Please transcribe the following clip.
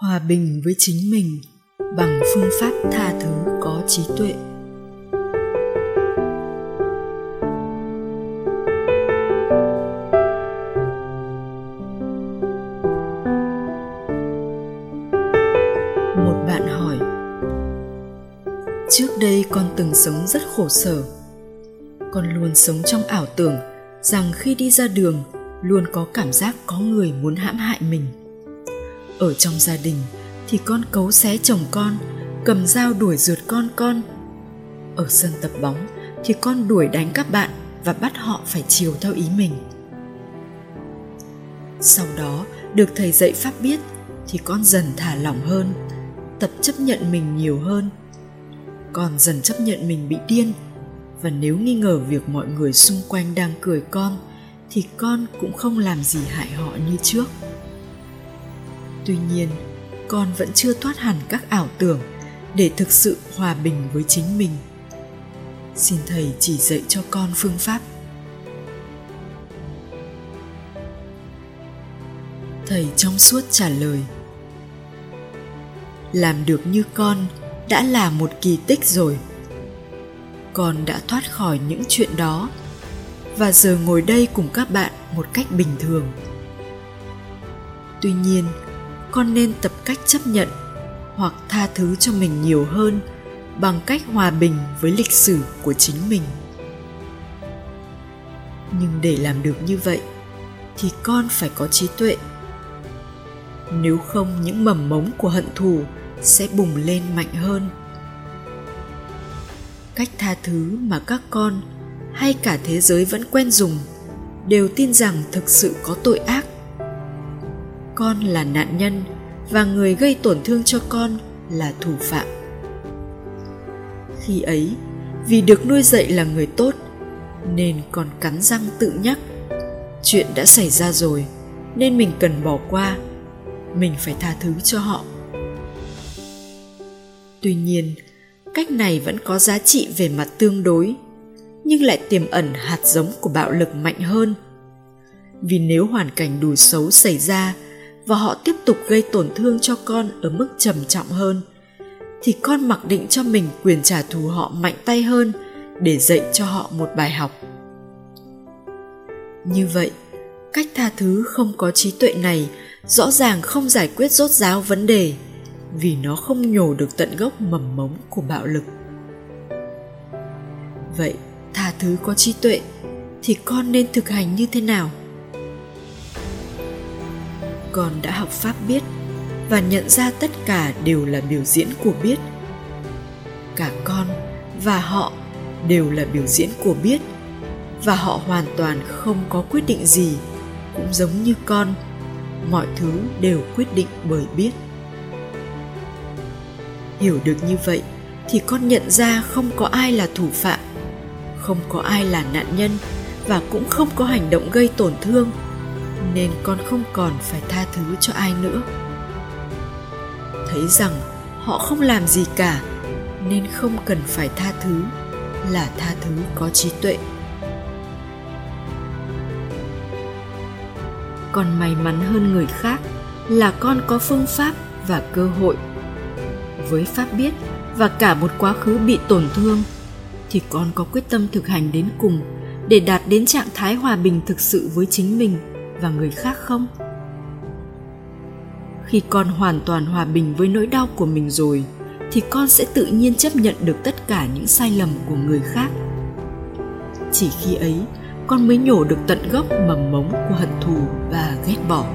hòa bình với chính mình bằng phương pháp tha thứ có trí tuệ. Một bạn hỏi, trước đây con từng sống rất khổ sở. Con luôn sống trong ảo tưởng rằng khi đi ra đường, luôn có cảm giác có người muốn hãm hại mình ở trong gia đình thì con cấu xé chồng con, cầm dao đuổi rượt con con. Ở sân tập bóng thì con đuổi đánh các bạn và bắt họ phải chiều theo ý mình. Sau đó, được thầy dạy pháp biết thì con dần thả lỏng hơn, tập chấp nhận mình nhiều hơn. Con dần chấp nhận mình bị điên và nếu nghi ngờ việc mọi người xung quanh đang cười con thì con cũng không làm gì hại họ như trước tuy nhiên, con vẫn chưa thoát hẳn các ảo tưởng để thực sự hòa bình với chính mình. Xin thầy chỉ dạy cho con phương pháp. Thầy trong suốt trả lời, làm được như con đã là một kỳ tích rồi. Con đã thoát khỏi những chuyện đó và giờ ngồi đây cùng các bạn một cách bình thường. Tuy nhiên con nên tập cách chấp nhận hoặc tha thứ cho mình nhiều hơn bằng cách hòa bình với lịch sử của chính mình. Nhưng để làm được như vậy thì con phải có trí tuệ. Nếu không, những mầm mống của hận thù sẽ bùng lên mạnh hơn. Cách tha thứ mà các con, hay cả thế giới vẫn quen dùng, đều tin rằng thực sự có tội ác con là nạn nhân và người gây tổn thương cho con là thủ phạm. Khi ấy, vì được nuôi dạy là người tốt, nên con cắn răng tự nhắc, chuyện đã xảy ra rồi, nên mình cần bỏ qua, mình phải tha thứ cho họ. Tuy nhiên, cách này vẫn có giá trị về mặt tương đối, nhưng lại tiềm ẩn hạt giống của bạo lực mạnh hơn. Vì nếu hoàn cảnh đủ xấu xảy ra và họ tiếp tục gây tổn thương cho con ở mức trầm trọng hơn, thì con mặc định cho mình quyền trả thù họ mạnh tay hơn để dạy cho họ một bài học. Như vậy, cách tha thứ không có trí tuệ này rõ ràng không giải quyết rốt ráo vấn đề, vì nó không nhổ được tận gốc mầm mống của bạo lực. Vậy, tha thứ có trí tuệ thì con nên thực hành như thế nào? Con đã học pháp biết và nhận ra tất cả đều là biểu diễn của biết. Cả con và họ đều là biểu diễn của biết và họ hoàn toàn không có quyết định gì, cũng giống như con, mọi thứ đều quyết định bởi biết. Hiểu được như vậy thì con nhận ra không có ai là thủ phạm, không có ai là nạn nhân và cũng không có hành động gây tổn thương nên con không còn phải tha thứ cho ai nữa. Thấy rằng họ không làm gì cả, nên không cần phải tha thứ là tha thứ có trí tuệ. Con may mắn hơn người khác là con có phương pháp và cơ hội. Với pháp biết và cả một quá khứ bị tổn thương, thì con có quyết tâm thực hành đến cùng để đạt đến trạng thái hòa bình thực sự với chính mình và người khác không? Khi con hoàn toàn hòa bình với nỗi đau của mình rồi, thì con sẽ tự nhiên chấp nhận được tất cả những sai lầm của người khác. Chỉ khi ấy, con mới nhổ được tận gốc mầm mống của hận thù và ghét bỏ.